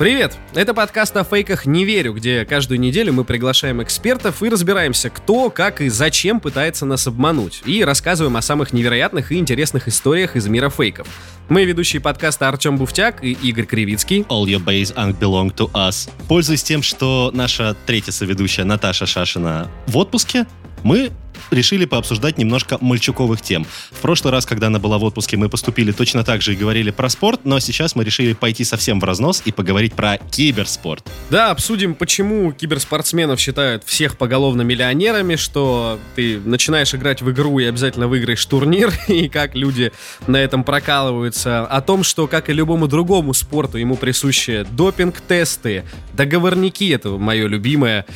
Привет! Это подкаст о фейках «Не верю», где каждую неделю мы приглашаем экспертов и разбираемся, кто, как и зачем пытается нас обмануть. И рассказываем о самых невероятных и интересных историях из мира фейков. Мы ведущие подкаста Артем Буфтяк и Игорь Кривицкий. All your base belong to us. Пользуясь тем, что наша третья соведущая Наташа Шашина в отпуске, мы решили пообсуждать немножко мальчуковых тем. В прошлый раз, когда она была в отпуске, мы поступили точно так же и говорили про спорт, но сейчас мы решили пойти совсем в разнос и поговорить про киберспорт. Да, обсудим, почему киберспортсменов считают всех поголовно миллионерами, что ты начинаешь играть в игру и обязательно выиграешь турнир, и как люди на этом прокалываются. О том, что, как и любому другому спорту, ему присущи допинг-тесты, договорники, это мое любимое,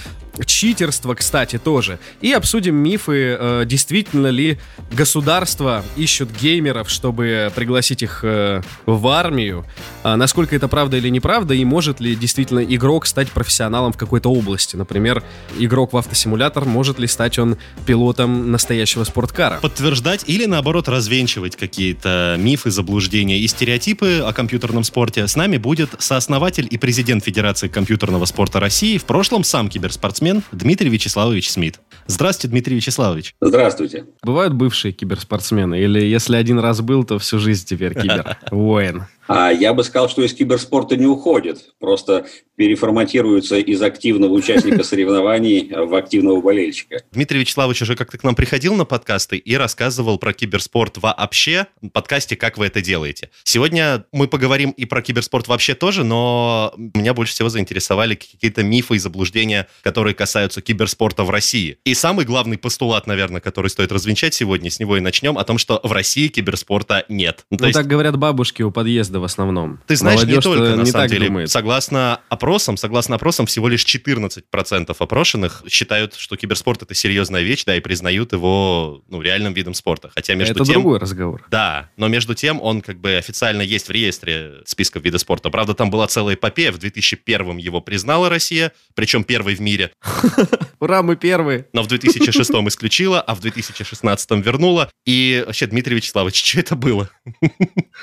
читерство, кстати, тоже. И обсудим мифы, э, действительно ли государства ищут геймеров, чтобы пригласить их э, в армию, э, насколько это правда или неправда, и может ли действительно игрок стать профессионалом в какой-то области. Например, игрок в автосимулятор, может ли стать он пилотом настоящего спорткара. Подтверждать или, наоборот, развенчивать какие-то мифы, заблуждения и стереотипы о компьютерном спорте с нами будет сооснователь и президент Федерации компьютерного спорта России, в прошлом сам киберспортсмен спортсмен Дмитрий Вячеславович Смит. Здравствуйте, Дмитрий Вячеславович. Здравствуйте. Бывают бывшие киберспортсмены? Или если один раз был, то всю жизнь теперь кибер? Воин. А я бы сказал, что из киберспорта не уходит, просто переформатируется из активного участника соревнований в активного болельщика. Дмитрий Вячеславович уже как-то к нам приходил на подкасты и рассказывал про киберспорт вообще в подкасте «Как вы это делаете». Сегодня мы поговорим и про киберспорт вообще тоже, но меня больше всего заинтересовали какие-то мифы и заблуждения, которые касаются киберспорта в России. И самый главный постулат, наверное, который стоит развенчать сегодня, с него и начнем, о том, что в России киберспорта нет. Ну, ну есть... так говорят бабушки у подъезда подъезда в основном. Ты знаешь, Молодежь не только, на не самом деле. Думает. Согласно опросам, согласно опросам, всего лишь 14% опрошенных считают, что киберспорт это серьезная вещь, да, и признают его ну, реальным видом спорта. Хотя между это тем... другой разговор. Да, но между тем он как бы официально есть в реестре списков вида спорта. Правда, там была целая эпопея. В 2001 его признала Россия, причем первый в мире. Ура, мы первые. Но в 2006 исключила, а в 2016 вернула. И вообще, Дмитрий Вячеславович, что это было?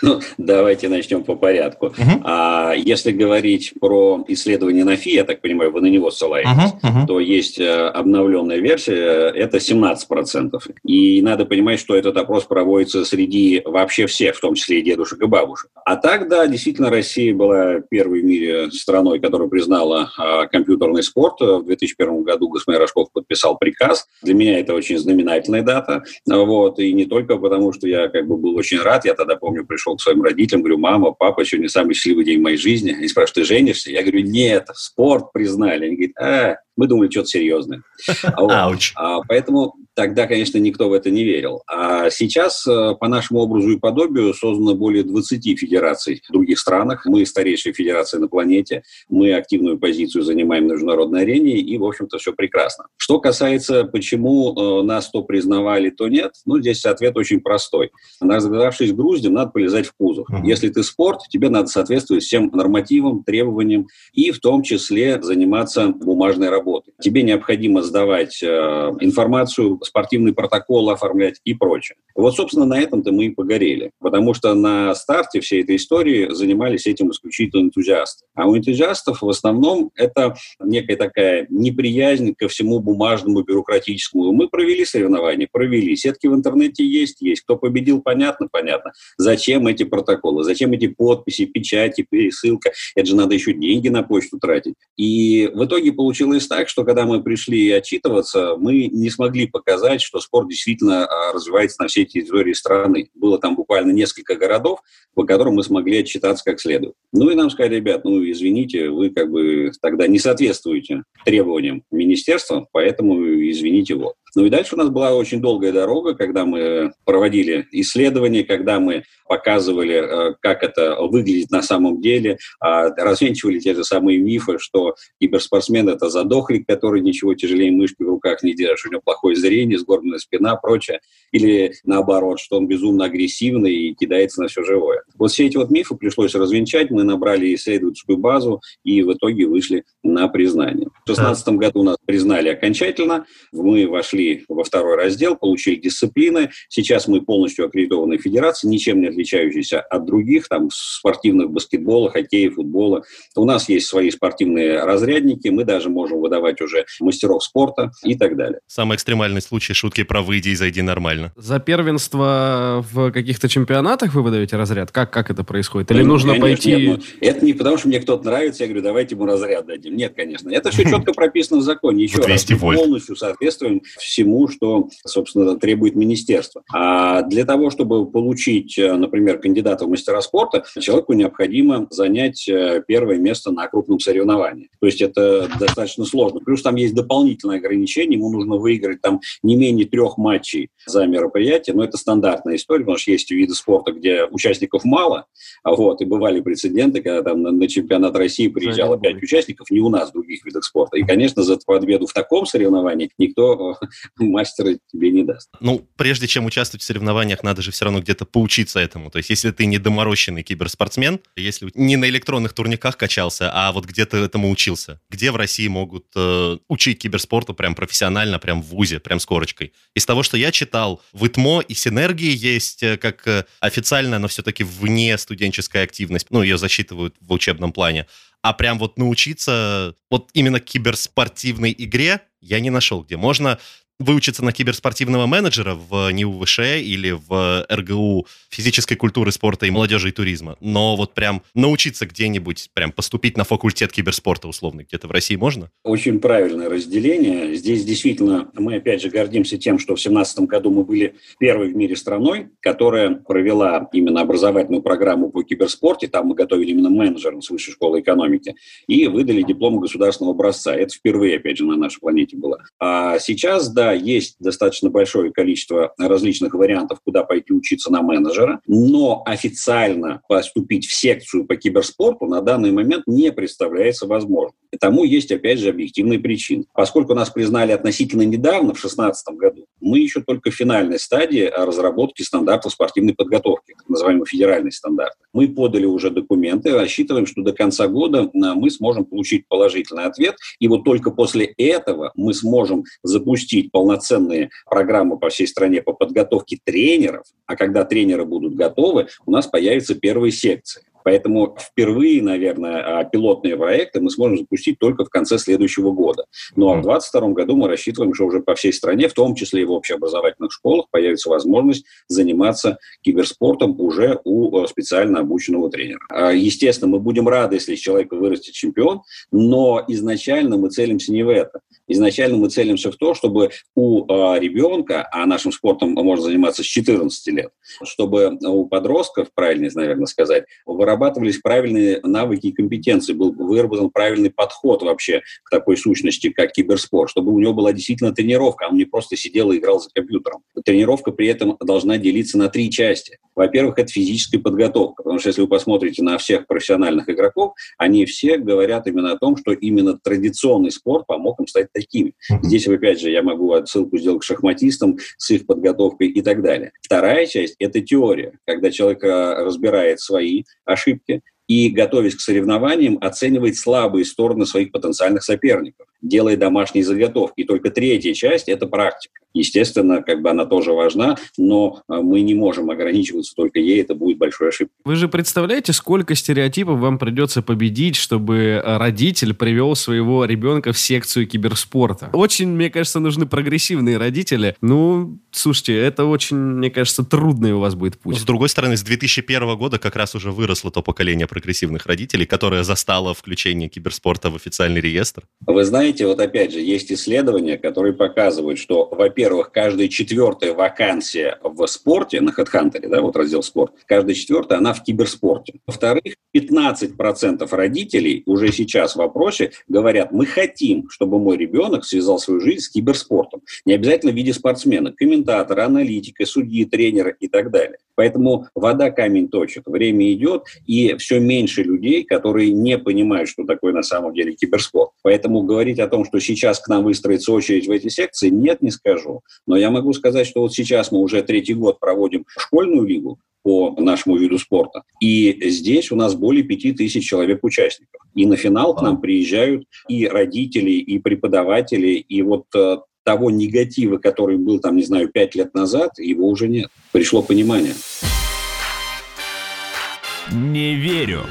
Ну, давайте начнем начнем по порядку. Uh-huh. А если говорить про исследование на ФИ, я так понимаю, вы на него ссылаетесь, uh-huh. Uh-huh. то есть э, обновленная версия, это 17%. И надо понимать, что этот опрос проводится среди вообще всех, в том числе и дедушек и бабушек. А так, да, действительно, Россия была первой в мире страной, которая признала а, компьютерный спорт. В 2001 году господин Рожков подписал приказ. Для меня это очень знаменательная дата. Вот. И не только потому, что я как бы был очень рад. Я тогда, помню, пришел к своим родителям, говорю, мама, папа, сегодня самый счастливый день в моей жизни. Они спрашивают, ты женишься? Я говорю, нет, спорт признали. Они говорят, а, мы думали, что-то серьезное. А, а, поэтому тогда, конечно, никто в это не верил. А сейчас, э, по нашему образу и подобию, создано более 20 федераций в других странах. Мы старейшая федерация на планете. Мы активную позицию занимаем на международной арене, и, в общем-то, все прекрасно. Что касается, почему э, нас то признавали, то нет, ну, здесь ответ очень простой. Разгадавшись груздем, надо полезать в кузов. Если ты спорт, тебе надо соответствовать всем нормативам, требованиям, и в том числе заниматься бумажной работой. Тебе необходимо сдавать э, информацию, спортивный протокол оформлять и прочее. Вот, собственно, на этом-то мы и погорели. Потому что на старте всей этой истории занимались этим исключительно энтузиасты. А у энтузиастов в основном это некая такая неприязнь ко всему бумажному, бюрократическому. Мы провели соревнования, провели. Сетки в интернете есть, есть. Кто победил, понятно, понятно. Зачем эти протоколы, зачем эти подписи, печати, пересылка? Это же надо еще деньги на почту тратить. И в итоге получилось так, что когда мы пришли отчитываться, мы не смогли показать, что спорт действительно а, развивается на всей территории страны. Было там буквально несколько городов, по которым мы смогли отчитаться как следует. Ну и нам сказали, ребят, ну извините, вы как бы тогда не соответствуете требованиям министерства, поэтому извините вот. Ну и дальше у нас была очень долгая дорога, когда мы проводили исследования, когда мы показывали, э, как это выглядит на самом деле, а, развенчивали те же самые мифы, что киберспортсмен – это задохлик, который ничего тяжелее мышки в руках не держит, у него плохое зрение, сгорбленная спина, прочее. Или наоборот, что он безумно агрессивный и кидается на все живое. Вот все эти вот мифы пришлось развенчать, мы набрали исследовательскую базу и в итоге вышли на признание. В 2016 году нас признали окончательно, мы вошли во второй раздел, получили дисциплины. Сейчас мы полностью аккредитованная федерация, ничем не отличающаяся от других, там, спортивных баскетбола, хоккея, футбола. У нас есть свои спортивные разрядники, мы даже можем выдавать уже мастеров спорта и так далее. Самый экстремальный случай шутки про «выйди и зайди нормально». За первенство в каких-то чемпионатах вы выдаете разряд? Как, как это происходит? Или ну, нужно конечно, пойти... Нет, ну, это не потому, что мне кто-то нравится, я говорю, давайте ему разряд дадим. Нет, конечно. Это все четко прописано в законе. Еще раз, полностью соответствуем всему, что, собственно, требует министерство. А для того, чтобы получить, э, например, кандидата в мастера спорта, человеку необходимо занять э, первое место на крупном соревновании. То есть это достаточно сложно. Плюс там есть дополнительные ограничения. Ему нужно выиграть там не менее трех матчей за мероприятие. Но это стандартная история, потому что есть виды спорта, где участников мало. Вот, и бывали прецеденты, когда там на, на чемпионат России приезжало пять участников, не у нас, в других видах спорта. И, конечно, за победу в таком соревновании никто э, мастера тебе не даст. Ну, прежде чем участвовать в соревнованиях, надо же все равно где-то поучиться этому. То есть, если ты не доморощенный киберспортсмен, если не на электронных турниках качался, а вот где-то этому учился, где в России могут э, учить киберспорту прям профессионально, прям в ВУЗе, прям с корочкой? Из того, что я читал, в ИТМО и Синергии есть э, как э, официально, но все-таки вне студенческая активность. Ну, ее засчитывают в учебном плане а прям вот научиться вот именно киберспортивной игре я не нашел, где можно выучиться на киберспортивного менеджера в НИУ ВШ или в РГУ физической культуры, спорта и молодежи и туризма. Но вот прям научиться где-нибудь, прям поступить на факультет киберспорта условно, где-то в России можно? Очень правильное разделение. Здесь действительно мы опять же гордимся тем, что в 2017 году мы были первой в мире страной, которая провела именно образовательную программу по киберспорте. Там мы готовили именно менеджеров с высшей школы экономики и выдали диплом государственного образца. Это впервые, опять же, на нашей планете было. А сейчас, да, есть достаточно большое количество различных вариантов, куда пойти учиться на менеджера, но официально поступить в секцию по киберспорту на данный момент не представляется возможным. И тому есть, опять же, объективные причины. Поскольку нас признали относительно недавно, в 2016 году, мы еще только в финальной стадии разработки стандартов спортивной подготовки, так называемые федеральные стандарты. Мы подали уже документы, рассчитываем, что до конца года а, мы сможем получить положительный ответ, и вот только после этого мы сможем запустить полноценные программы по всей стране по подготовке тренеров, а когда тренеры будут готовы, у нас появятся первые секции. Поэтому впервые, наверное, а, пилотные проекты мы сможем запустить только в конце следующего года. Ну а в 2022 году мы рассчитываем, что уже по всей стране, в том числе и в общеобразовательных школах, появится возможность заниматься киберспортом уже у э, специально обученного тренера. А, естественно, мы будем рады, если из человека вырастет чемпион, но изначально мы целимся не в это. Изначально мы целимся в то, чтобы у э, ребенка, а нашим спортом можно заниматься с 14 лет, чтобы у подростков, правильнее, наверное, сказать, вырабатывались правильные навыки и компетенции, был выработан правильный подход вообще к такой сущности, как киберспорт, чтобы у него была действительно тренировка, а он не просто сидел и играл за компьютером. Тренировка при этом должна делиться на три части. Во-первых, это физическая подготовка, потому что если вы посмотрите на всех профессиональных игроков, они все говорят именно о том, что именно традиционный спорт помог им стать такими. Здесь, опять же, я могу отсылку сделать к шахматистам с их подготовкой и так далее. Вторая часть – это теория, когда человек э, разбирает свои ошибки, и, готовясь к соревнованиям, оценивает слабые стороны своих потенциальных соперников, делая домашние заготовки. И только третья часть – это практика. Естественно, как бы она тоже важна, но а, мы не можем ограничиваться только ей, это будет большой ошибкой. Вы же представляете, сколько стереотипов вам придется победить, чтобы а, родитель привел своего ребенка в секцию киберспорта? Очень, мне кажется, нужны прогрессивные родители. Ну, слушайте, это очень, мне кажется, трудный у вас будет путь. С другой стороны, с 2001 года как раз уже выросло то поколение прогрессивных родителей, которое застало включение киберспорта в официальный реестр. Вы знаете, вот опять же, есть исследования, которые показывают, что, во-первых, во-первых, каждая четвертая вакансия в спорте, на HeadHunter, да, вот раздел спорт, каждая четвертая, она в киберспорте. Во-вторых, 15% родителей уже сейчас в вопросе говорят, мы хотим, чтобы мой ребенок связал свою жизнь с киберспортом. Не обязательно в виде спортсмена, комментатора, аналитика, судьи, тренера и так далее. Поэтому вода камень точит, время идет, и все меньше людей, которые не понимают, что такое на самом деле киберспорт. Поэтому говорить о том, что сейчас к нам выстроится очередь в эти секции, нет, не скажу. Но я могу сказать, что вот сейчас мы уже третий год проводим школьную лигу, по нашему виду спорта. И здесь у нас более пяти тысяч человек-участников. И на финал к нам приезжают и родители, и преподаватели, и вот э, того негатива, который был там, не знаю, пять лет назад, его уже нет. Пришло понимание. Не верю.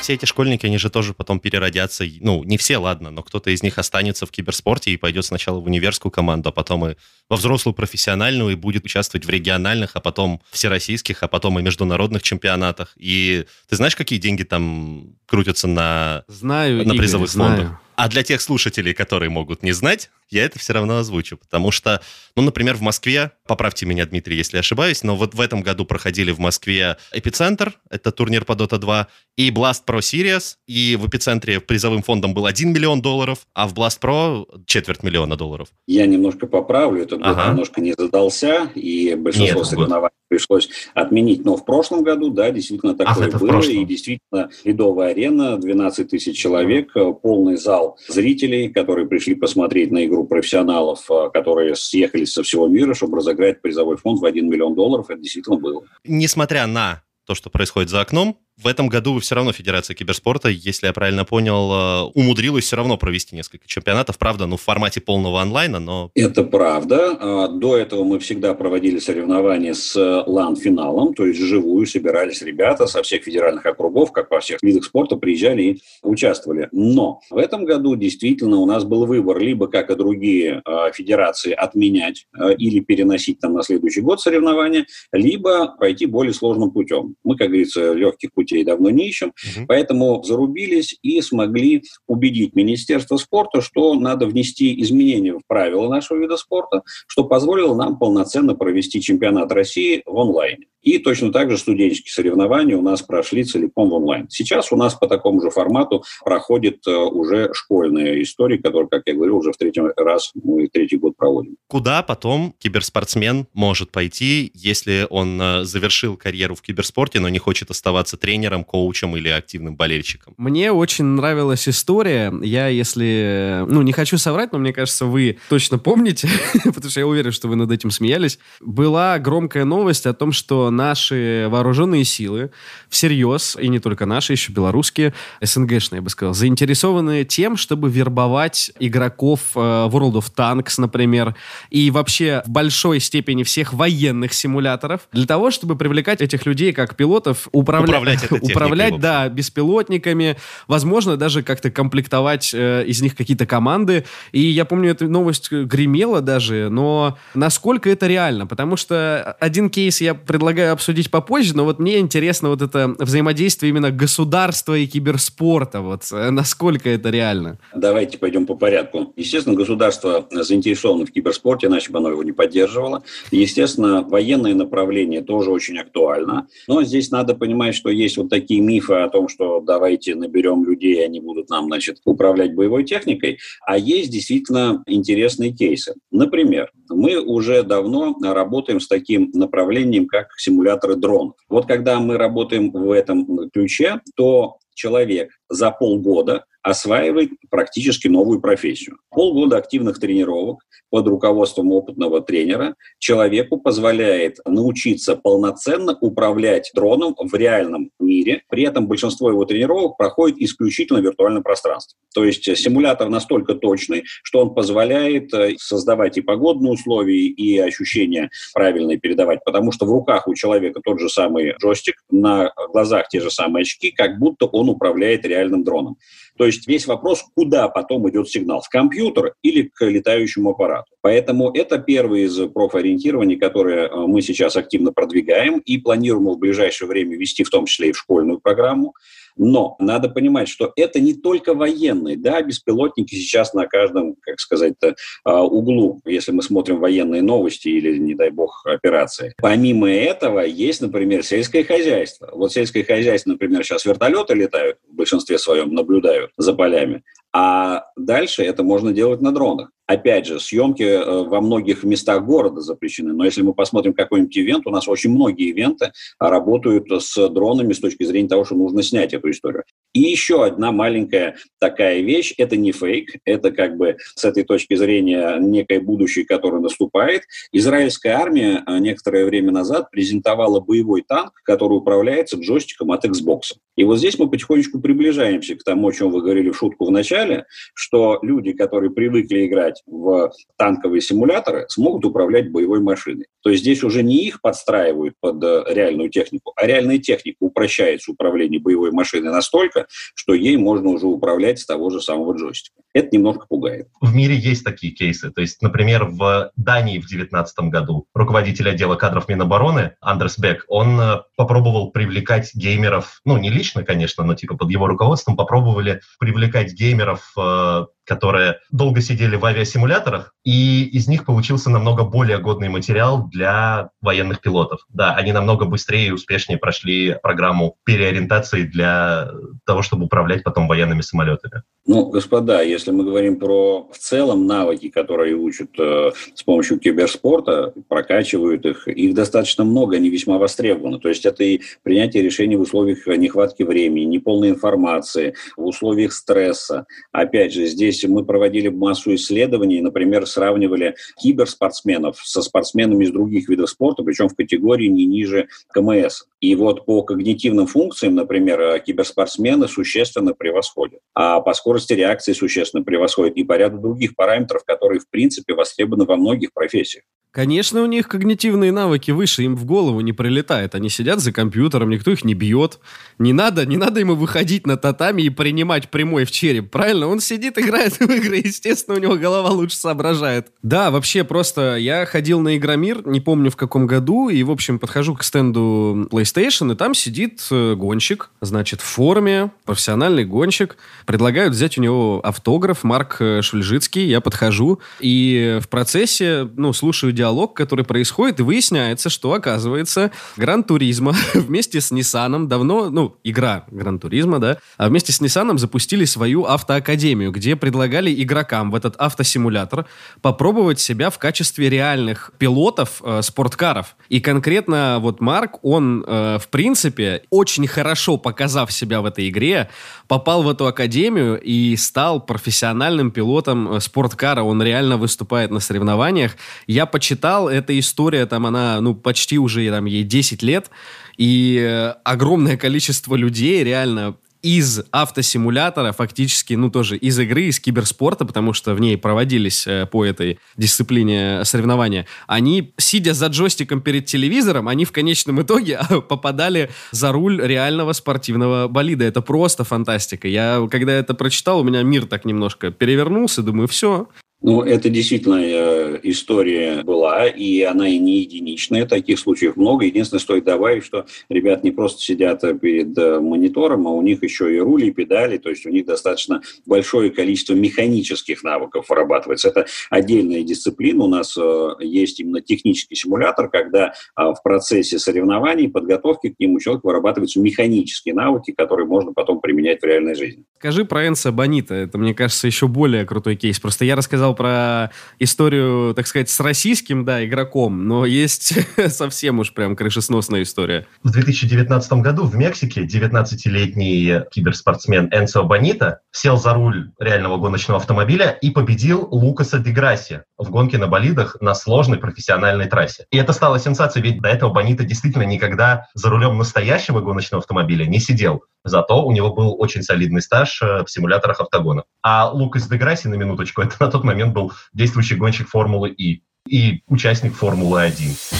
Все эти школьники, они же тоже потом переродятся, ну, не все, ладно, но кто-то из них останется в киберспорте и пойдет сначала в универскую команду, а потом и во взрослую профессиональную, и будет участвовать в региональных, а потом всероссийских, а потом и международных чемпионатах. И ты знаешь, какие деньги там крутятся на, знаю, на Игорь, призовых знаю. А для тех слушателей, которые могут не знать, я это все равно озвучу, потому что, ну, например, в Москве, поправьте меня, Дмитрий, если я ошибаюсь, но вот в этом году проходили в Москве Эпицентр, это турнир по Dota 2, и Blast Pro Series, и в Эпицентре призовым фондом был 1 миллион долларов, а в Blast Pro четверть миллиона долларов. Я немножко поправлю, этот год Ага. немножко не задался, и большинство Нет, соревнований пришлось отменить. Но в прошлом году, да, действительно такое в было, и действительно ледовая арена, 12 тысяч человек, э, полный зал зрителей, которые пришли посмотреть на игру профессионалов, э, которые съехались со всего мира, чтобы разыграть призовой фонд в 1 миллион долларов. Это действительно было. Несмотря на то, что происходит за окном, в этом году все равно Федерация киберспорта, если я правильно понял, э, умудрилась все равно провести несколько чемпионатов, правда, ну, в формате полного онлайна, но Это правда. А, До этого мы всегда проводили соревнования с э, лан-финалом, то есть вживую собирались ребята со всех федеральных округов, как во всех видах спорта, приезжали и участвовали. Но в этом году действительно у нас был выбор, либо, как и другие э, федерации, отменять или переносить там на следующий год соревнования, либо пойти более сложным путем. Мы, как говорится, легких путей давно не ищем, Мгм. Поэтому зарубились и смогли убедить Министерство спорта, что надо внести изменения в правила нашего вида спорта, что позволило нам полноценно провести чемпионат России в онлайне. И точно так же студенческие соревнования у нас прошли целиком в онлайн. Сейчас у нас по такому же формату проходит э, уже школьная история, которую, как я говорил, уже в третий раз мы третий год проводим. куда потом киберспортсмен может пойти, если он э, завершил карьеру в киберспорте, но не хочет оставаться тренером, коучем или активным болельщиком? Мне очень нравилась история. Я, если... Ну, не хочу соврать, но мне кажется, вы точно помните, потому что я уверен, что вы над этим смеялись. Была громкая новость о том, что наши вооруженные силы всерьез, и не только наши, еще белорусские, СНГшные, я бы сказал, заинтересованы тем, чтобы вербовать игроков э, World of Tanks, например, и вообще в большой степени всех военных симуляторов, для того, чтобы привлекать этих людей как пилотов, управля- Управлять техникой, управлять, да, беспилотниками, возможно, даже как-то комплектовать э, из них какие-то команды. И я помню, эта новость гремела даже, но насколько это реально? Потому что один кейс я предлагаю обсудить попозже, но вот мне интересно вот это взаимодействие именно государства и киберспорта, вот э, насколько это реально? Давайте пойдем по порядку. Естественно, государство заинтересовано в киберспорте, иначе бы оно его не поддерживало. Естественно, военное направление тоже очень актуально. Но здесь надо понимать, что есть вот такие мифы о том, что давайте наберем людей, и они будут нам, значит, управлять боевой техникой. А есть действительно интересные кейсы. Например, мы уже давно работаем с таким направлением, как симуляторы дронов. Вот когда мы работаем в этом ключе, то человек за полгода осваивает практически новую профессию. Полгода активных тренировок под руководством опытного тренера человеку позволяет научиться полноценно управлять дроном в реальном мире. При этом большинство его тренировок проходит исключительно в виртуальном пространстве. То есть симулятор настолько точный, что он позволяет э, создавать и погодные условия, и ощущения правильные передавать, потому что в руках у человека тот же самый джойстик, на глазах те же самые очки, как будто он управляет реальным дроном. То есть весь вопрос, куда потом идет сигнал, в компьютер или к летающему аппарату. Поэтому это первый из профориентирований, которые э, мы сейчас активно продвигаем и планируем в ближайшее время вести в том числе и в школьную программу. Но надо понимать, что это не только военные, да, беспилотники сейчас на каждом, как сказать-то, а, углу, если мы смотрим военные новости или, не дай бог, операции. Помимо этого, есть, например, сельское хозяйство. Вот сельское хозяйство, например, сейчас вертолеты летают, в большинстве своем наблюдают за полями, а дальше это можно делать на дронах. Опять же, съемки э, во многих местах города запрещены, но если мы посмотрим какой-нибудь ивент, у нас очень многие ивенты работают с дронами с точки зрения того, что нужно снять эту историю. И еще одна маленькая такая вещь, это не фейк, это как бы с этой точки зрения некое будущее, которое наступает. Израильская армия э, некоторое время назад презентовала боевой танк, который управляется джойстиком от Xbox. И вот здесь мы потихонечку приближаемся к тому, о чем вы говорили в шутку в начале, что люди, которые привыкли играть в танковые симуляторы, смогут управлять боевой машиной. То есть здесь уже не их подстраивают под э, реальную технику, а реальная техника упрощается управление боевой машиной настолько, что ей можно уже управлять с того же самого джойстика. Это немножко пугает. В мире есть такие кейсы. То есть, например, в Дании в 2019 году руководитель отдела кадров Минобороны Андерс Бек, он э, попробовал привлекать геймеров, ну, не лично, конечно, но типа под его руководством попробовали привлекать геймеров э, которые долго сидели в авиасимуляторах, и из них получился намного более годный материал для военных пилотов. Да, они намного быстрее и успешнее прошли программу переориентации для того, чтобы управлять потом военными самолетами. Ну, господа, если мы говорим про в целом навыки, которые учат э, с помощью киберспорта, прокачивают их, их достаточно много, они весьма востребованы. То есть это и принятие решений в условиях нехватки времени, неполной информации, в условиях стресса. Опять же, здесь мы проводили массу исследований, например, сравнивали киберспортсменов со спортсменами из других видов спорта, причем в категории не ниже КМС. И вот по когнитивным функциям, например, киберспортсмены существенно превосходят. А по скорости реакции существенно превосходят и по ряду других параметров, которые, в принципе, востребованы во многих профессиях. Конечно, у них когнитивные навыки выше, им в голову не прилетает. Они сидят за компьютером, никто их не бьет. Не надо, не надо ему выходить на татами и принимать прямой в череп, правильно? Он сидит, играет в игры, естественно, у него голова лучше соображает. Да, вообще просто я ходил на Игромир, не помню в каком году, и, в общем, подхожу к стенду PlayStation, и там сидит э, гонщик, значит, в форме, профессиональный гонщик. Предлагают взять у него автограф, Марк э, Шульжицкий, я подхожу, и в процессе, ну, слушаю диалог, который происходит, и выясняется, что, оказывается, Гран Туризма вместе с Ниссаном давно, ну, игра Гран Туризма, да, а вместе с Ниссаном запустили свою автоакадемию, где предлагали игрокам в этот автосимулятор попробовать себя в качестве реальных пилотов э, спорткаров. И конкретно вот Марк, он, э, в принципе, очень хорошо показав себя в этой игре, попал в эту академию и стал профессиональным пилотом э, спорткара. Он реально выступает на соревнованиях. Я почему читал, эта история, там она, ну, почти уже там ей 10 лет, и э, огромное количество людей реально из автосимулятора, фактически, ну, тоже из игры, из киберспорта, потому что в ней проводились э, по этой дисциплине соревнования, они, сидя за джойстиком перед телевизором, они в конечном итоге попадали за руль реального спортивного болида. Это просто фантастика. Я, когда это прочитал, у меня мир так немножко перевернулся, думаю, все, ну, это действительно э, история была, и она и не единичная. Таких случаев много. Единственное, стоит добавить, что ребят не просто сидят перед э, монитором, а у них еще и рули, и педали, то есть у них достаточно большое количество механических навыков вырабатывается. Это отдельная дисциплина. У нас э, есть именно технический симулятор, когда в процессе соревнований, подготовки к нему человек вырабатываются механические навыки, которые можно потом применять в реальной жизни. Скажи про Энса Бонита. Это, мне кажется, еще более крутой кейс. Просто я рассказал рассказал про историю, так сказать, с российским, да, игроком, но есть совсем уж прям крышесносная история. В 2019 году в Мексике 19-летний киберспортсмен Энсо Бонита сел за руль реального гоночного автомобиля и победил Лукаса Деграсси в гонке на болидах на сложной профессиональной трассе. И это стало сенсацией, ведь до этого Бонита действительно никогда за рулем настоящего гоночного автомобиля не сидел. Зато у него был очень солидный стаж э, в симуляторах автогонов. А Лукас Деграсси, на минуточку, это на тот момент был действующий гонщик Формулы И и участник Формулы-1.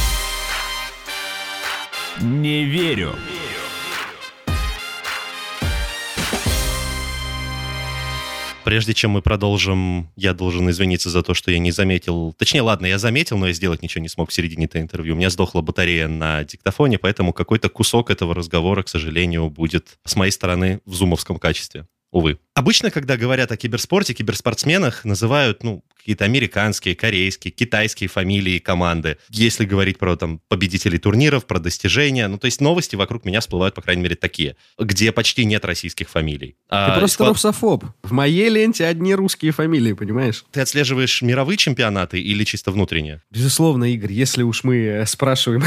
Не верю. Прежде чем мы продолжим, я должен извиниться за то, что я не заметил... Точнее, ладно, я заметил, но я сделать ничего не смог в середине этого интервью. У меня сдохла батарея на диктофоне, поэтому какой-то кусок этого разговора, к сожалению, будет с моей стороны в зумовском качестве. Увы. Обычно, когда говорят о киберспорте, киберспортсменах называют, ну, какие-то американские, корейские, китайские фамилии команды. Если говорить про там победителей турниров, про достижения, ну то есть новости вокруг меня всплывают, по крайней мере, такие, где почти нет российских фамилий. Ты а, просто склад... русофоб. В моей ленте одни русские фамилии, понимаешь? Ты отслеживаешь мировые чемпионаты или чисто внутренние? Безусловно, Игорь, если уж мы э, спрашиваем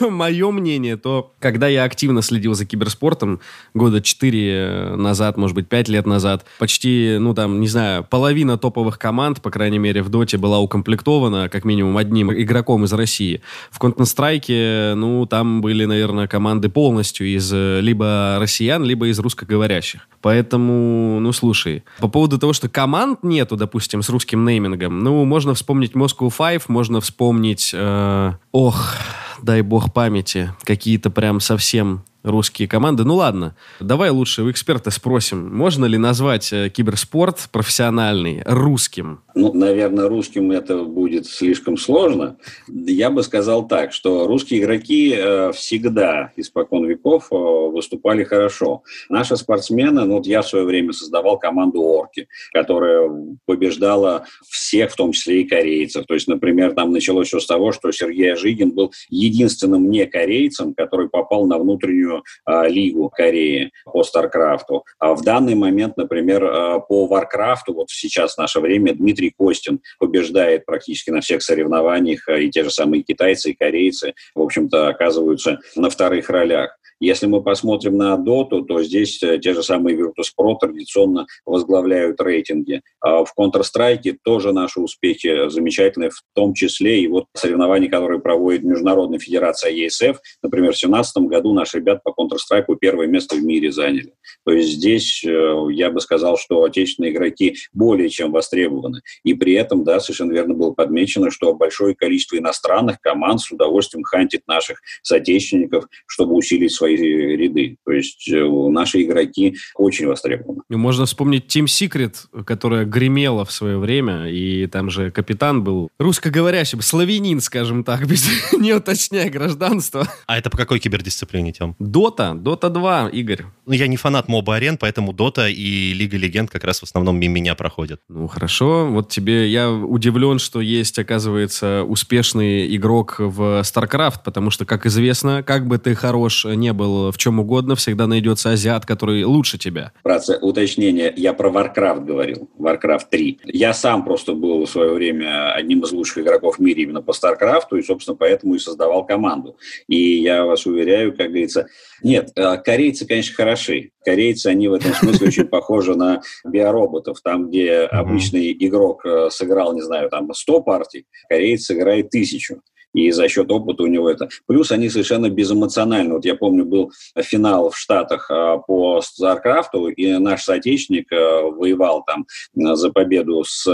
мое мнение, то когда я активно следил за киберспортом года 4 э, назад, может быть, 5 лет назад, почти, ну там, не знаю, половина топовых команд, по крайней крайней мере, в Доте была укомплектована как минимум одним игроком из России. В Counter-Strike, ну, там были, наверное, команды полностью из э, либо россиян, либо из русскоговорящих. Поэтому, ну, слушай, по поводу того, что команд нету, допустим, с русским неймингом, ну, можно вспомнить Moscow Five, можно вспомнить, э, ох, дай бог памяти, какие-то прям совсем русские команды. Ну ладно, давай лучше у эксперта спросим, можно ли назвать э, киберспорт профессиональный русским? Ну, наверное, русским это будет слишком сложно. Я бы сказал так, что русские игроки э, всегда, испокон веков, э, выступали хорошо. Наши спортсмены, ну вот я в свое время создавал команду «Орки», которая побеждала всех, в том числе и корейцев. То есть, например, там началось все с того, что Сергей Ажигин был единственным не корейцем, который попал на внутреннюю а, лигу Кореи по Старкрафту. А в данный момент, например, а, по Варкрафту, вот сейчас в наше время Дмитрий Костин побеждает практически на всех соревнованиях, и те же самые китайцы и корейцы, в общем-то, оказываются на вторых ролях. Если мы посмотрим на Доту, то здесь э, те же самые Virtus.pro традиционно возглавляют рейтинги. А в Counter-Strike тоже наши успехи замечательные, в том числе и вот соревнования, которые проводит Международная федерация ESF. Например, в 2017 году наши ребята по Counter-Strike первое место в мире заняли. То есть здесь э, я бы сказал, что отечественные игроки более чем востребованы. И при этом, да, совершенно верно было подмечено, что большое количество иностранных команд с удовольствием хантит наших соотечественников, чтобы усилить свои свои ряды. То есть э, наши игроки очень востребованы. Можно вспомнить Team Secret, которая гремела в свое время, и там же капитан был русскоговорящим, славянин, скажем так, без не уточняя гражданство. А это по какой кибердисциплине, Тем? Дота, Дота 2, Игорь. Ну, я не фанат моба арен, поэтому Дота и Лига Легенд как раз в основном мимо меня проходят. Ну, хорошо. Вот тебе я удивлен, что есть, оказывается, успешный игрок в StarCraft, потому что, как известно, как бы ты хорош не был в чем угодно, всегда найдется азиат, который лучше тебя. Братцы, уточнение, я про Warcraft говорил, Warcraft 3. Я сам просто был в свое время одним из лучших игроков в мире именно по StarCraft, и, собственно, поэтому и создавал команду. И я вас уверяю, как говорится, нет, э, корейцы, конечно, хороши. Корейцы, они в этом смысле очень похожи на биороботов. Там, где обычный игрок э, сыграл, не знаю, там 100 партий, кореец сыграет тысячу и за счет опыта у него это. Плюс они совершенно безэмоциональны. Вот я помню, был финал в Штатах а, по Старкрафту, и наш соотечественник а, воевал там за победу с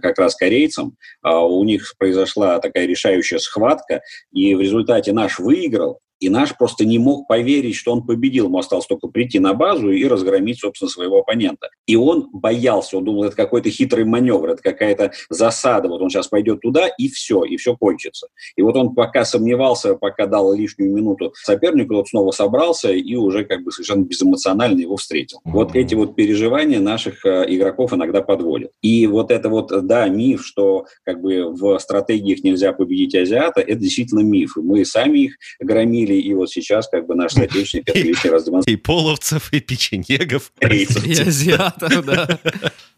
как раз корейцем. А у них произошла такая решающая схватка, и в результате наш выиграл, и наш просто не мог поверить, что он победил. Ему осталось только прийти на базу и разгромить, собственно, своего оппонента. И он боялся, он думал, это какой-то хитрый маневр, это какая-то засада. Вот он сейчас пойдет туда, и все, и все кончится. И вот он пока сомневался, пока дал лишнюю минуту сопернику, вот снова собрался и уже как бы совершенно безэмоционально его встретил. Вот эти вот переживания наших э, игроков иногда подводят. И вот это вот, да, миф, что как бы в стратегиях нельзя победить азиата, это действительно миф. Мы сами их громили громили, и вот сейчас как бы наш соотечественник это лишний раз демонстрирует. И половцев, и печенегов. И азиатов, да.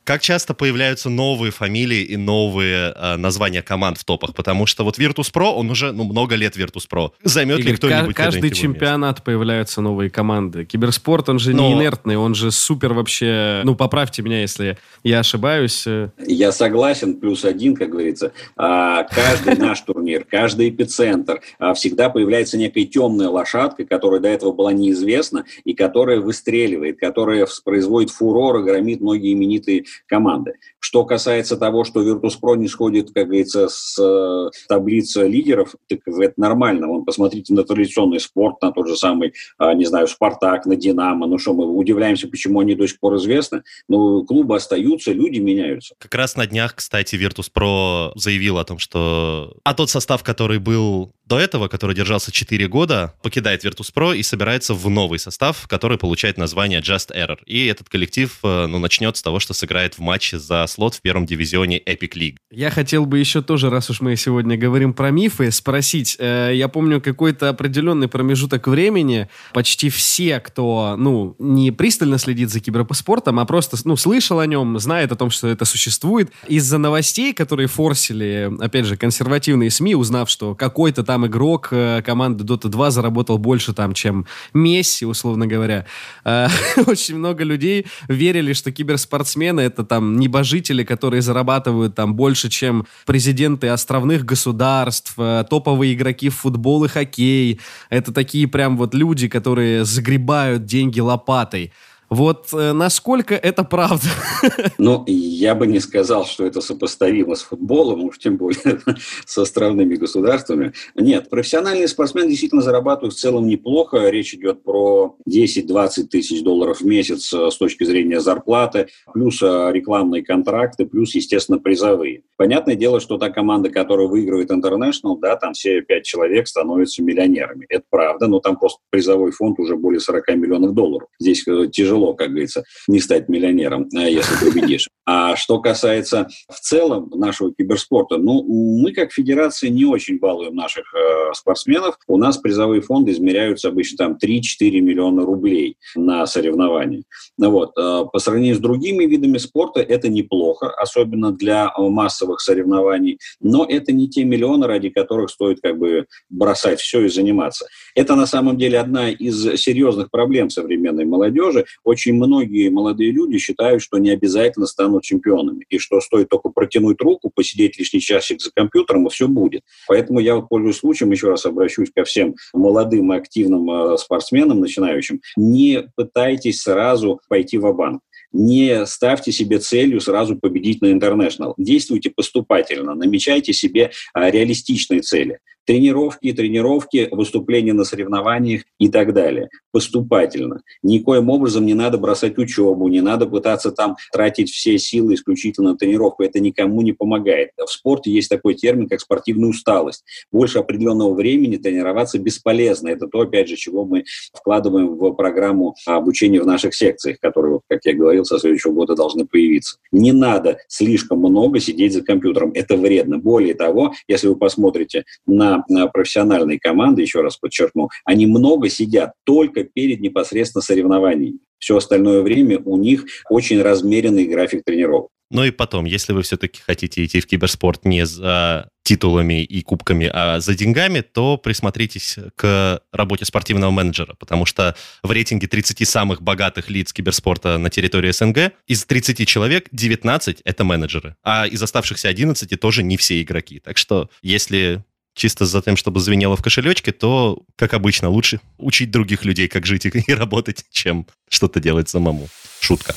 Как часто появляются новые фамилии и новые э, названия команд в топах? Потому что вот Virtus.pro, он уже ну, много лет Virtus.pro. Займет Игорь, ли кто-нибудь Каждый чемпионат появляются новые команды. Киберспорт, он же Но... не инертный, он же супер вообще... Ну, поправьте меня, если я ошибаюсь. Я согласен, плюс один, как говорится. А, каждый наш турнир, каждый эпицентр, а, всегда появляется некая темная лошадка, которая до этого была неизвестна, и которая выстреливает, которая производит фурор и громит многие именитые команды. Что касается того, что Virtus.pro не сходит, как говорится, с э, таблицы лидеров, так это нормально. Вон, посмотрите на традиционный спорт, на тот же самый, э, не знаю, Спартак, на Динамо. Ну что, мы удивляемся, почему они до сих пор известны. Ну, клубы остаются, люди меняются. Как раз на днях, кстати, Virtus.pro заявил о том, что... А тот состав, который был до этого, который держался 4 года, покидает Virtus.pro и собирается в новый состав, который получает название Just Error. И этот коллектив э, ну, начнет с того, что сыграет в матче за слот в первом дивизионе Epic League. Я хотел бы еще тоже, раз уж мы сегодня говорим про мифы, спросить. Э, я помню какой-то определенный промежуток времени, почти все, кто, ну, не пристально следит за киберспортом, а просто, ну, слышал о нем, знает о том, что это существует, из-за новостей, которые форсили, опять же, консервативные СМИ, узнав, что какой-то там там игрок э, команды Dota 2 заработал больше там, чем Месси, условно говоря. Э, очень много людей верили, что киберспортсмены это там небожители, которые зарабатывают там больше, чем президенты островных государств, э, топовые игроки в футбол и хоккей. Это такие прям вот люди, которые загребают деньги лопатой. Вот э, насколько это правда? Ну, я бы не сказал, что это сопоставимо с футболом, уж тем более с островными государствами. Нет, профессиональные спортсмены действительно зарабатывают в целом неплохо. Речь идет про 10-20 тысяч долларов в месяц э, с точки зрения зарплаты, плюс э, рекламные контракты, плюс, естественно, призовые. Понятное дело, что та команда, которая выигрывает International, да, там все пять человек становятся миллионерами. Это правда, но там просто призовой фонд уже более 40 миллионов долларов. Здесь тяжело тяжело, как говорится, не стать миллионером, э, если победишь. А что касается в целом нашего киберспорта, ну, мы как федерация не очень балуем наших э, спортсменов. У нас призовые фонды измеряются обычно там 3-4 миллиона рублей на соревнования. Ну, вот. Э, по сравнению с другими видами спорта это неплохо, особенно для массовых соревнований, но это не те миллионы, ради которых стоит как бы бросать все и заниматься. Это на самом деле одна из серьезных проблем современной молодежи очень многие молодые люди считают, что не обязательно станут чемпионами, и что стоит только протянуть руку, посидеть лишний часик за компьютером, и все будет. Поэтому я вот пользуюсь случаем, еще раз обращусь ко всем молодым и активным э, спортсменам, начинающим, не пытайтесь сразу пойти в банк. Не ставьте себе целью сразу победить на International. Действуйте поступательно, намечайте себе а, реалистичные цели тренировки, тренировки, выступления на соревнованиях и так далее. Поступательно. Никоим образом не надо бросать учебу, не надо пытаться там тратить все силы исключительно на тренировку. Это никому не помогает. В спорте есть такой термин, как спортивная усталость. Больше определенного времени тренироваться бесполезно. Это то, опять же, чего мы вкладываем в программу обучения в наших секциях, которые, как я говорил, со следующего года должны появиться. Не надо слишком много сидеть за компьютером. Это вредно. Более того, если вы посмотрите на профессиональные команды, еще раз подчеркну, они много сидят только перед непосредственно соревнованиями. Все остальное время у них очень размеренный график тренировок. Ну и потом, если вы все-таки хотите идти в киберспорт не за титулами и кубками, а за деньгами, то присмотритесь к работе спортивного менеджера, потому что в рейтинге 30 самых богатых лиц киберспорта на территории СНГ из 30 человек 19 — это менеджеры, а из оставшихся 11 тоже не все игроки. Так что если чисто за тем, чтобы звенело в кошелечке, то, как обычно, лучше учить других людей, как жить и работать, чем что-то делать самому. Шутка.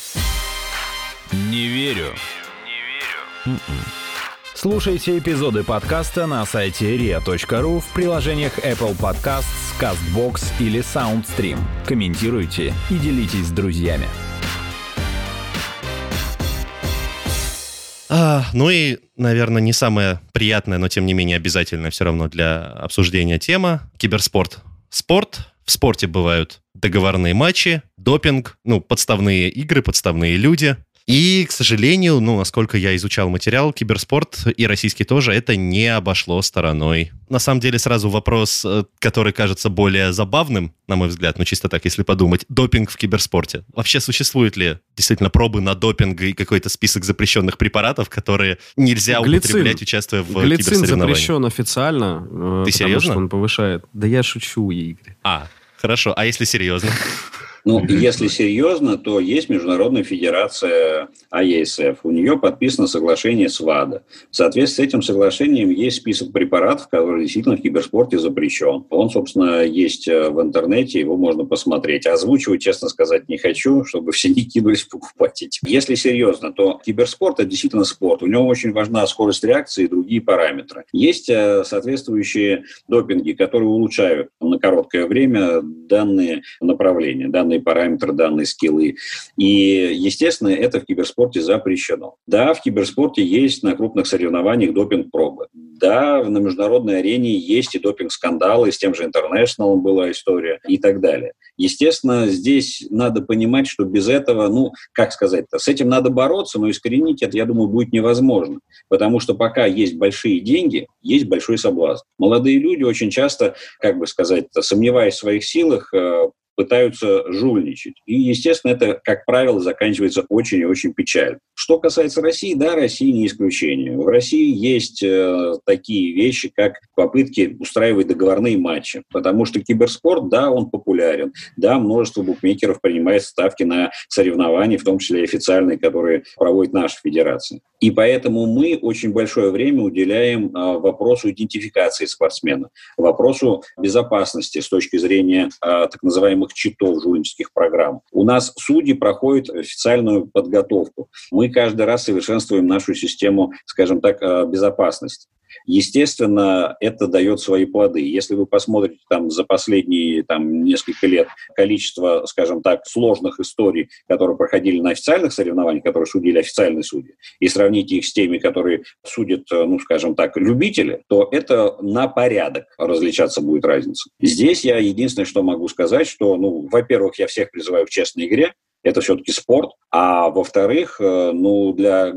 Не верю. Не верю. М-м. Слушайте эпизоды подкаста на сайте ria.ru в приложениях Apple Podcasts, CastBox или SoundStream. Комментируйте и делитесь с друзьями. А, ну и, наверное, не самая приятная, но тем не менее обязательная все равно для обсуждения тема – киберспорт. Спорт. В спорте бывают договорные матчи, допинг, ну, подставные игры, подставные люди – и, к сожалению, ну, насколько я изучал материал, киберспорт и российский тоже, это не обошло стороной. На самом деле, сразу вопрос, э, который кажется более забавным, на мой взгляд, ну, чисто так, если подумать, допинг в киберспорте. Вообще существует ли действительно пробы на допинг и какой-то список запрещенных препаратов, которые нельзя Глицин. употреблять, участвуя в Глицин киберсоревнованиях? запрещен официально. Э, Ты серьезно? Он повышает. Да я шучу, Игорь. А, хорошо. А если серьезно? Ну, если серьезно, то есть Международная федерация АЕСФ. У нее подписано соглашение с ВАДА. В соответствии с этим соглашением есть список препаратов, которые действительно в киберспорте запрещен. Он, собственно, есть э, в интернете, его можно посмотреть. Озвучивать, честно сказать, не хочу, чтобы все не кинулись покупать эти. Если серьезно, то киберспорт – это действительно спорт. У него очень важна скорость реакции и другие параметры. Есть э, соответствующие допинги, которые улучшают на короткое время данные направления, данные параметры, данные скиллы. И, естественно, это в киберспорте запрещено. Да, в киберспорте есть на крупных соревнованиях допинг-пробы. Да, на международной арене есть и допинг-скандалы, с тем же International была история и так далее. Естественно, здесь надо понимать, что без этого, ну, как сказать-то, с этим надо бороться, но искоренить это, я думаю, будет невозможно. Потому что пока есть большие деньги, есть большой соблазн. Молодые люди очень часто, как бы сказать, сомневаясь в своих силах, э, пытаются жульничать. И, естественно, это, как правило, заканчивается очень и очень печально. Что касается России, да, Россия не исключение. В России есть э, такие вещи, как попытки устраивать договорные матчи, потому что киберспорт, да, он популярен, да, множество букмекеров принимает ставки на соревнования, в том числе официальные, которые проводит наша федерация. И поэтому мы очень большое время уделяем э, вопросу идентификации спортсмена, вопросу безопасности с точки зрения э, так называемых читов журналистских программ. У нас судьи проходят официальную подготовку. Мы каждый раз совершенствуем нашу систему, скажем так, э, безопасности. Естественно, это дает свои плоды. Если вы посмотрите там за последние там, несколько лет количество, скажем так, сложных историй, которые проходили на официальных соревнованиях, которые судили официальные судьи, и сравните их с теми, которые судят, ну, скажем так, любители, то это на порядок различаться будет разница. Здесь я единственное, что могу сказать, что, ну, во-первых, я всех призываю к честной игре, это все-таки спорт. А во-вторых, э, ну, для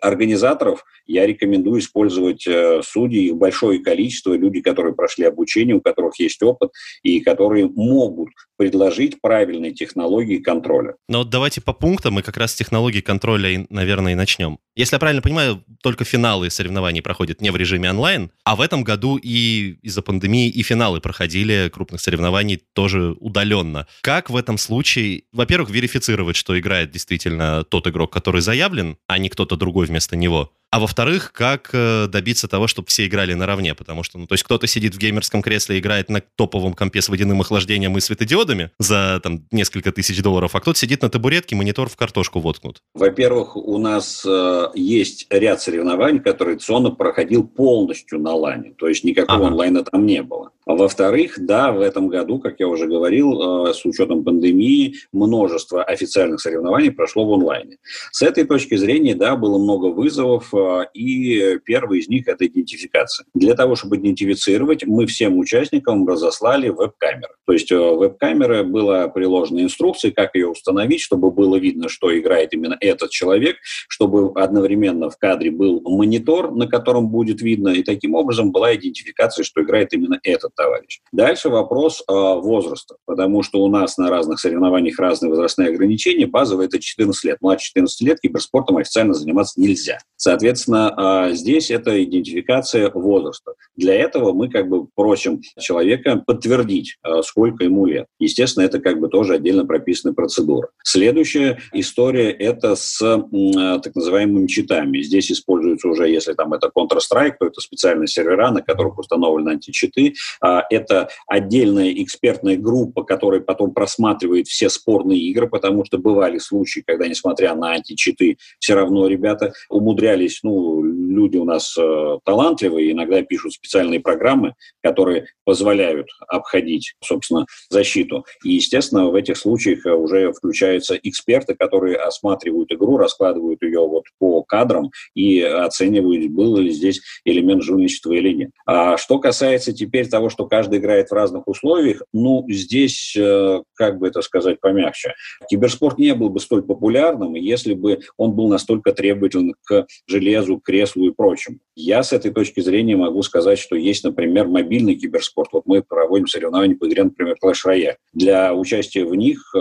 организаторов я рекомендую использовать э, судей, их большое количество, люди, которые прошли обучение, у которых есть опыт и которые могут предложить правильные технологии контроля. Но вот давайте по пунктам мы как раз с технологий контроля, наверное, и начнем. Если я правильно понимаю, только финалы соревнований проходят не в режиме онлайн, а в этом году и из-за пандемии и финалы проходили крупных соревнований тоже удаленно. Как в этом случае, во-первых, верифицировать, что играет действительно тот игрок, который заявлен, а не кто-то другой вместо него? А во-вторых, как э, добиться того, чтобы все играли наравне, потому что, ну, то есть кто-то сидит в геймерском кресле и играет на топовом компе с водяным охлаждением и светодиодами за там несколько тысяч долларов, а кто-то сидит на табуретке, монитор в картошку воткнут. Во-первых, у нас э, есть ряд соревнований, которые традиционно проходил полностью на лане, то есть никакого ага. онлайна там не было. А во-вторых, да, в этом году, как я уже говорил, э, с учетом пандемии, множество официальных соревнований прошло в онлайне. С этой точки зрения, да, было много вызовов, э, и первый из них – это идентификация. Для того, чтобы идентифицировать, мы всем участникам разослали веб-камеры. То есть э, веб-камеры была приложена инструкция, как ее установить, чтобы было видно, что играет именно этот человек, чтобы одновременно в кадре был монитор, на котором будет видно, и таким образом была идентификация, что играет именно этот товарищ. Дальше вопрос э, возраста, потому что у нас на разных соревнованиях разные возрастные ограничения. Базовое это 14 лет. Младше 14 лет киберспортом официально заниматься нельзя. Соответственно, э, здесь это идентификация возраста. Для этого мы как бы просим человека подтвердить, э, сколько ему лет. Естественно, это как бы тоже отдельно прописанная процедура. Следующая история это с э, так называемыми читами. Здесь используются уже, если там это Counter-Strike, то это специальные сервера, на которых установлены античиты. А, это отдельная экспертная группа, которая потом просматривает все спорные игры, потому что бывали случаи, когда, несмотря на античиты, все равно ребята умудрялись, ну, люди у нас э, талантливые, иногда пишут специальные программы, которые позволяют обходить, собственно, защиту. И, естественно, в этих случаях уже включаются эксперты, которые осматривают игру, раскладывают ее вот по кадрам и оценивают, был ли здесь элемент жульничества или нет. А что касается теперь того, что каждый играет в разных условиях, ну, здесь, э, как бы это сказать помягче, киберспорт не был бы столь популярным, если бы он был настолько требователен к железу, к креслу и прочему. Я с этой точки зрения могу сказать, что есть, например, мобильный киберспорт. Вот мы проводим соревнования по игре, например, Clash Royale. Для участия в них э,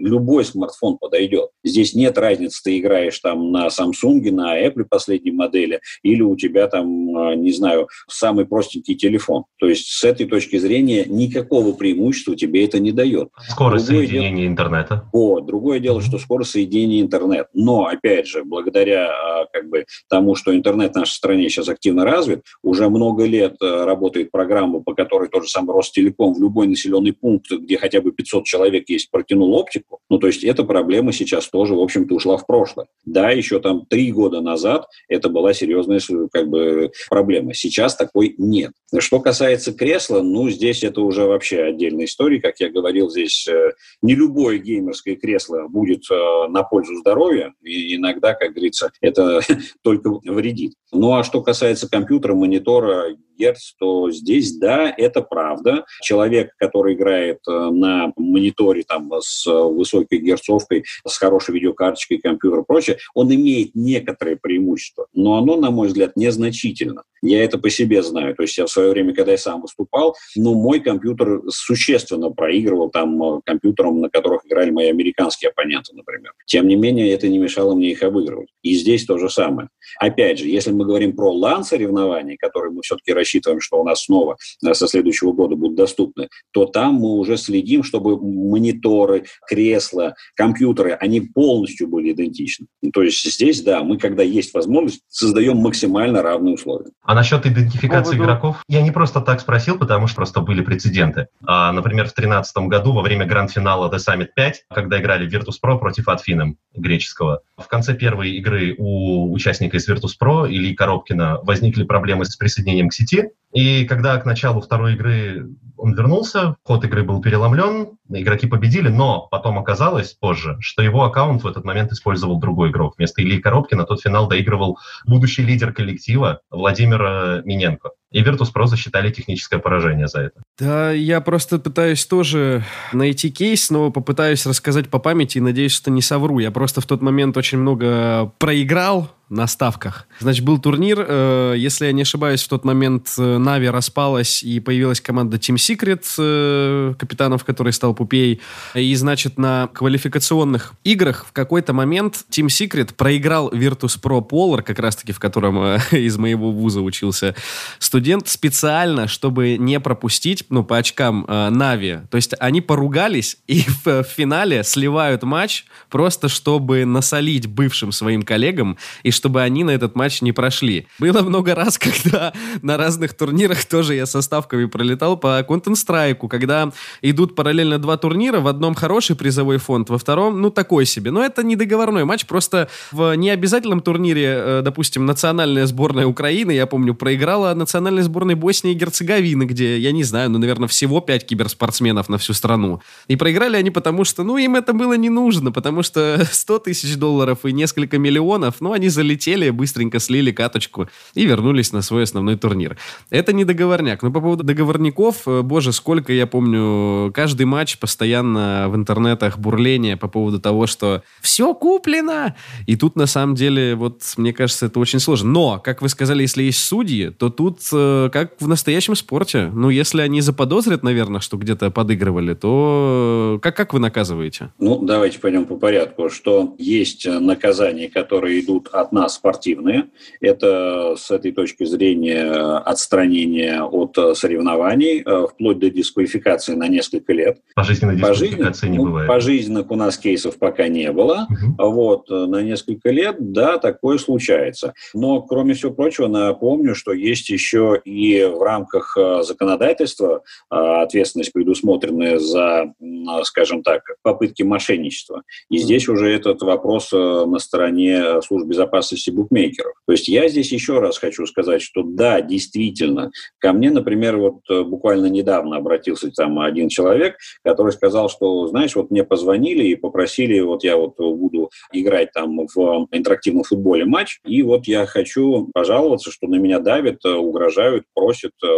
любой смартфон подойдет. Здесь нет разницы, ты играешь там на Samsung, на Apple последней модели, или у тебя там, э, не знаю, самый простенький телефон. То есть с этой точки зрения никакого преимущества тебе это не дает. Скорость другое соединения дело... интернета. Вот. Другое дело, что скорость соединения интернет. Но, опять же, благодаря а, как бы, тому, что интернет в нашей стране сейчас активно развит, уже много лет э, работает программа, по которой тот же самый Ростелеком в любой населенный пункт, где хотя бы 500 человек есть, протянул оптику. Ну, то есть эта проблема сейчас тоже, в общем-то, ушла в прошлое. Да, еще там три года назад это была серьезная как бы, проблема. Сейчас такой нет. Что касается кресла, ну, здесь это уже вообще отдельная история. Как я говорил, здесь э, не любое геймерское кресло будет э, на пользу здоровья, и иногда, как говорится, это только вредит. Ну, а что касается компьютера, монитора, Гц, то здесь, да, это правда. Человек, который играет э, на мониторе там, с высокой герцовкой, с хорошей видеокарточкой, компьютер и прочее, он имеет некоторые преимущества, но оно, на мой взгляд, незначительно. Я это по себе знаю. То есть я в свое время, когда я сам выступал, ну, мой компьютер существенно проигрывал там э, компьютерам, на которых играли мои американские оппоненты, например. Тем не менее, это не мешало мне их обыгрывать. И здесь то же самое. Опять же, если мы говорим про лан-соревнования, которые мы все-таки рассчитываем, что у нас снова э, со следующего года будут доступны, то там мы уже следим, чтобы мониторы, кресла, компьютеры, они полностью были идентичны. То есть здесь, да, мы, когда есть возможность, создаем максимально равные условия. А насчет идентификации поводу... игроков, я не просто так спросил, потому что просто были прецеденты. А, например, в 2013 году во время гранд-финала The Summit 5, когда играли Virtus.pro против Atfinem греческого, в конце первой игры у участника из Virtus.pro Ильи Коробкина возникли проблемы с присоединением к сети, и когда к началу второй игры он вернулся, ход игры был переломлен, игроки победили, но потом оказалось позже, что его аккаунт в этот момент использовал другой игрок. Вместо Ильи Коробкина тот финал доигрывал будущий лидер коллектива Владимир Миненко. И Virtus.pro засчитали техническое поражение за это. Да, я просто пытаюсь тоже найти кейс, но попытаюсь рассказать по памяти и надеюсь, что не совру. Я просто в тот момент очень много проиграл, на ставках. Значит, был турнир, э, если я не ошибаюсь, в тот момент Нави э, распалась и появилась команда Team Secret, э, капитанов который стал Пупей. И, значит, на квалификационных играх в какой-то момент Team Secret проиграл Virtus Pro Polar, как раз-таки в котором э, из моего вуза учился студент, специально, чтобы не пропустить, ну, по очкам э, Нави. То есть они поругались и в, в финале сливают матч просто, чтобы насолить бывшим своим коллегам и чтобы они на этот матч не прошли. Было много раз, когда на разных турнирах тоже я со ставками пролетал по Counter-Strike, когда идут параллельно два турнира, в одном хороший призовой фонд, во втором, ну, такой себе. Но это не договорной матч, просто в необязательном турнире, э, допустим, национальная сборная Украины, я помню, проиграла национальной сборной Боснии и Герцеговины, где, я не знаю, ну, наверное, всего пять киберспортсменов на всю страну. И проиграли они потому, что, ну, им это было не нужно, потому что 100 тысяч долларов и несколько миллионов, ну, они залетели, быстренько слили каточку и вернулись на свой основной турнир. Это не договорняк. Но по поводу договорников, э, боже, сколько я помню, каждый матч постоянно в интернетах бурление по поводу того, что все куплено. И тут на самом деле, вот мне кажется, это очень сложно. Но, как вы сказали, если есть судьи, то тут э, как в настоящем спорте. Ну, если они заподозрят, наверное, что где-то подыгрывали, то как, как вы наказываете? Ну, давайте пойдем по порядку. Что есть наказания, которые идут от нас спортивные. Это с этой точки зрения отстранение от соревнований, э, вплоть до дисквалификации на несколько лет. Пожизненной дисквалификации не ну, бывает. Пожизненных у нас кейсов пока не было. Угу. Вот, э, на несколько лет, да, такое случается. Но, кроме всего прочего, напомню, что есть еще и в рамках э, законодательства ответственность, предусмотренная за, скажем так, попытки мошенничества. И здесь уже этот вопрос на стороне служб безопасности безопасности букмекеров. То есть я здесь еще раз хочу сказать, что да, действительно, ко мне, например, вот э, буквально недавно обратился там один человек, который сказал, что, знаешь, вот мне позвонили и попросили, вот я вот буду играть там в интерактивном футболе матч, и вот я хочу пожаловаться, что на меня давят, э, угрожают, просят, э,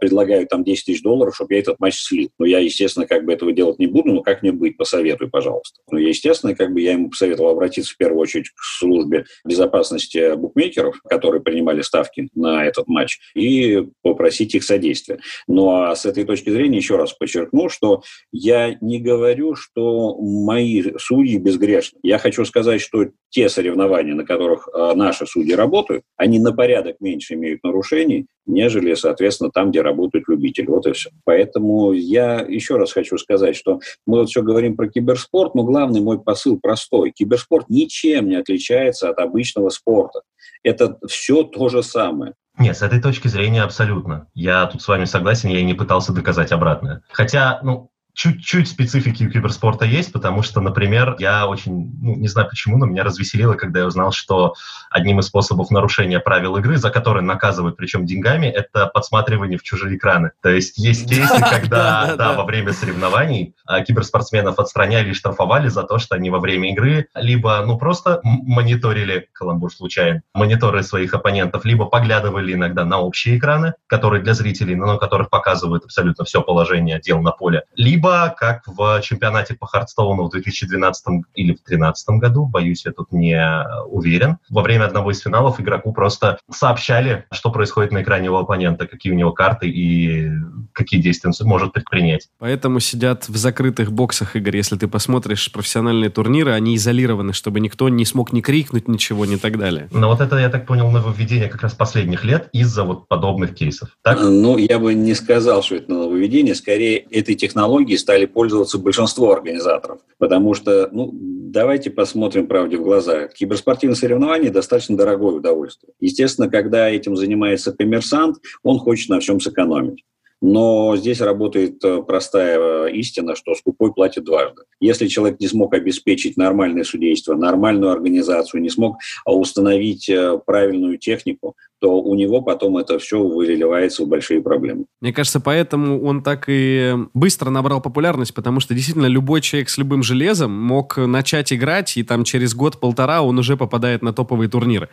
предлагают там 10 тысяч долларов, чтобы я этот матч слил. Но я, естественно, как бы этого делать не буду, но как мне быть, посоветуй, пожалуйста. Ну, естественно, как бы я ему посоветовал обратиться в первую очередь к службе безопасности безопасности букмекеров, которые принимали ставки на этот матч, и попросить их содействия. Ну а с этой точки зрения еще раз подчеркну, что я не говорю, что мои судьи безгрешны. Я хочу сказать, что те соревнования, на которых а, наши судьи работают, они на порядок меньше имеют нарушений, нежели, соответственно, там, где работают любители. Вот и все. Поэтому я еще раз хочу сказать, что мы вот все говорим про киберспорт, но главный мой посыл простой. Киберспорт ничем не отличается от обычного спорта. Это все то же самое. Нет, с этой точки зрения абсолютно. Я тут с вами согласен, я и не пытался доказать обратное. Хотя, ну, чуть-чуть специфики у киберспорта есть, потому что, например, я очень, ну, не знаю почему, но меня развеселило, когда я узнал, что одним из способов нарушения правил игры, за которые наказывают, причем деньгами, это подсматривание в чужие экраны. То есть есть кейсы, когда, да, во время соревнований а, киберспортсменов отстраняли и штрафовали за то, что они во время игры либо, ну, просто мониторили, каламбур случайен, мониторы своих оппонентов, либо поглядывали иногда на общие экраны, которые для зрителей, но на которых показывают абсолютно все положение дел на поле, либо либо как в чемпионате по Хардстоуну в 2012 или в 2013 году, боюсь, я тут не уверен, во время одного из финалов игроку просто сообщали, что происходит на экране его оппонента, какие у него карты и какие действия он может предпринять. Поэтому сидят в закрытых боксах, Игорь, если ты посмотришь профессиональные турниры, они изолированы, чтобы никто не смог ни крикнуть ничего, ни так далее. Но вот это, я так понял, нововведение как раз последних лет из-за вот подобных кейсов. Так? Ну, я бы не сказал, что это нововведение, скорее этой технологии технологией стали пользоваться большинство организаторов. Потому что, ну, давайте посмотрим правде в глаза. Киберспортивные соревнования достаточно дорогое удовольствие. Естественно, когда этим занимается коммерсант, он хочет на всем сэкономить. Но здесь работает э, простая э, истина, что скупой платит дважды. Если человек не смог обеспечить нормальное судейство, нормальную организацию, не смог а установить э, правильную технику, то у него потом это все выливается в большие проблемы. Мне кажется, поэтому он так и быстро набрал популярность, потому что действительно любой человек с любым железом мог начать играть, и там через год-полтора он уже попадает на топовые турниры.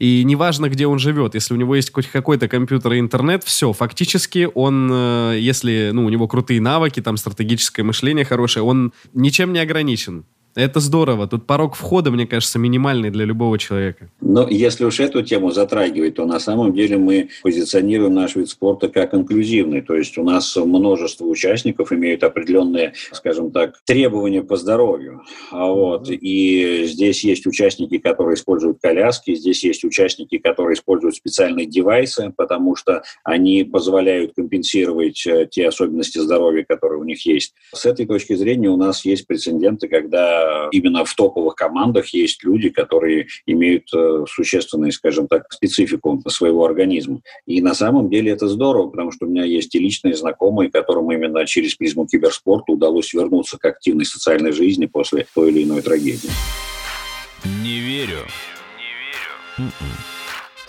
И неважно, где он живет, если у него есть хоть какой-то компьютер и интернет, все, фактически он, э, если ну, у него крутые навыки, там стратегическое мышление хорошее, он ничем не ограничен. Это здорово. Тут порог входа, мне кажется, минимальный для любого человека. Но если уж эту тему затрагивать, то на самом деле мы позиционируем наш вид спорта как инклюзивный. То есть у нас множество участников имеют определенные, скажем так, требования по здоровью. А вот. И здесь есть участники, которые используют коляски, здесь есть участники, которые используют специальные девайсы, потому что они позволяют компенсировать э, те особенности здоровья, которые у них есть. С этой точки зрения у нас есть прецеденты, когда именно в топовых командах есть люди, которые имеют э, существенную, скажем так, специфику своего организма. И на самом деле это здорово, потому что у меня есть и личные знакомые, которым именно через призму киберспорта удалось вернуться к активной социальной жизни после той или иной трагедии. Не верю. Не верю. М-м.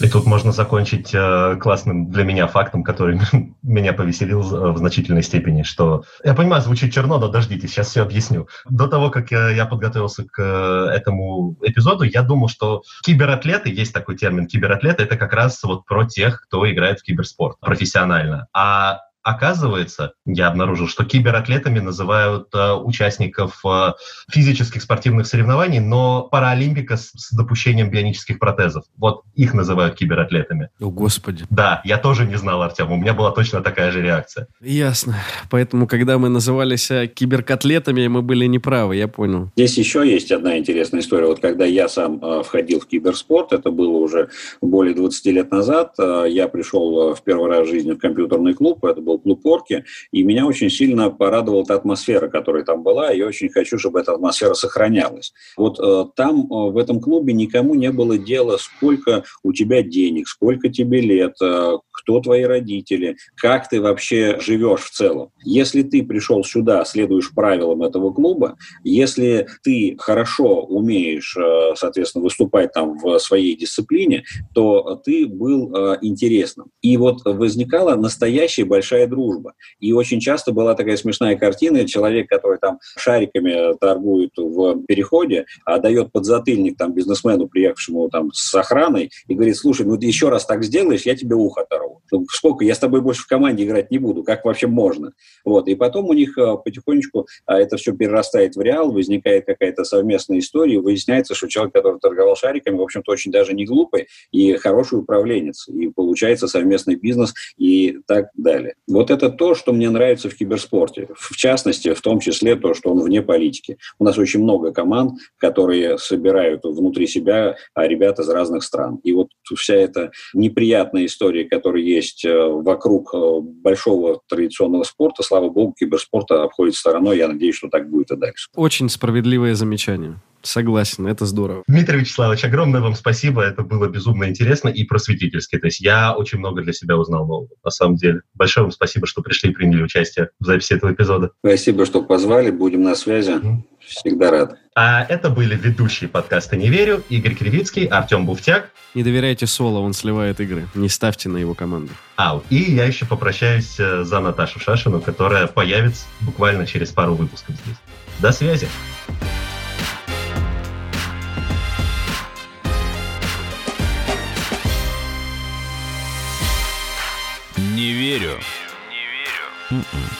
И тут можно закончить э, классным для меня фактом, который меня повеселил в значительной степени, что... Я понимаю, звучит черно, но дождитесь, сейчас все объясню. До того, как я, я подготовился к э, этому эпизоду, я думал, что кибератлеты, есть такой термин, кибератлеты, это как раз вот про тех, кто играет в киберспорт профессионально. А Оказывается, я обнаружил, что кибератлетами называют э, участников э, физических спортивных соревнований, но паралимпика с, с допущением бионических протезов. Вот их называют кибератлетами. О, Господи. Да, я тоже не знал, Артем. У меня была точно такая же реакция. Ясно. Поэтому, когда мы назывались э, киберкотлетами, мы были неправы, я понял. Здесь еще есть одна интересная история. Вот когда я сам э, входил в киберспорт, это было уже более 20 лет назад, э, я пришел э, в первый раз в жизни в компьютерный клуб, это был был клуб Орки, и меня очень сильно порадовала та атмосфера, которая там была, и я очень хочу, чтобы эта атмосфера сохранялась. Вот э, там, э, в этом клубе, никому не было дела, сколько у тебя денег, сколько тебе лет, э, кто твои родители, как ты вообще живешь в целом. Если ты пришел сюда, следуешь правилам этого клуба, если ты хорошо умеешь, э, соответственно, выступать там в своей дисциплине, то ты был э, интересным. И вот возникала настоящая большая дружба. И очень часто была такая смешная картина, человек, который там шариками торгует в переходе, а дает подзатыльник там бизнесмену, приехавшему там с охраной, и говорит, слушай, ну ты еще раз так сделаешь, я тебе ухо оторву. Сколько, я с тобой больше в команде играть не буду, как вообще можно? Вот, и потом у них э, потихонечку а, это все перерастает в реал, возникает какая-то совместная история, выясняется, что человек, который торговал шариками, в общем-то, очень даже не глупый и хороший управленец, и получается совместный бизнес и так далее. Вот это то, что мне нравится в киберспорте. В частности, в том числе то, что он вне политики. У нас очень много команд, которые собирают внутри себя а, ребят из разных стран. И вот вся эта неприятная история, которая есть э, вокруг э, большого традиционного спорта, слава богу, киберспорта обходит стороной. Я надеюсь, что так будет и дальше. Очень справедливое замечание. Согласен, это здорово. Дмитрий Вячеславович, огромное вам спасибо. Это было безумно интересно и просветительски. То есть я очень много для себя узнал нового, на самом деле. Большое вам спасибо, что пришли и приняли участие в записи этого эпизода. Спасибо, что позвали. Будем на связи. Всегда рад. А это были ведущие подкаста «Не верю» Игорь Кривицкий, Артем Буфтяк. Не доверяйте Соло, он сливает игры. Не ставьте на его команду. Ау. И я еще попрощаюсь э, за Наташу Шашину, которая появится буквально через пару выпусков здесь. До связи. Не верю. Не верю. М-м.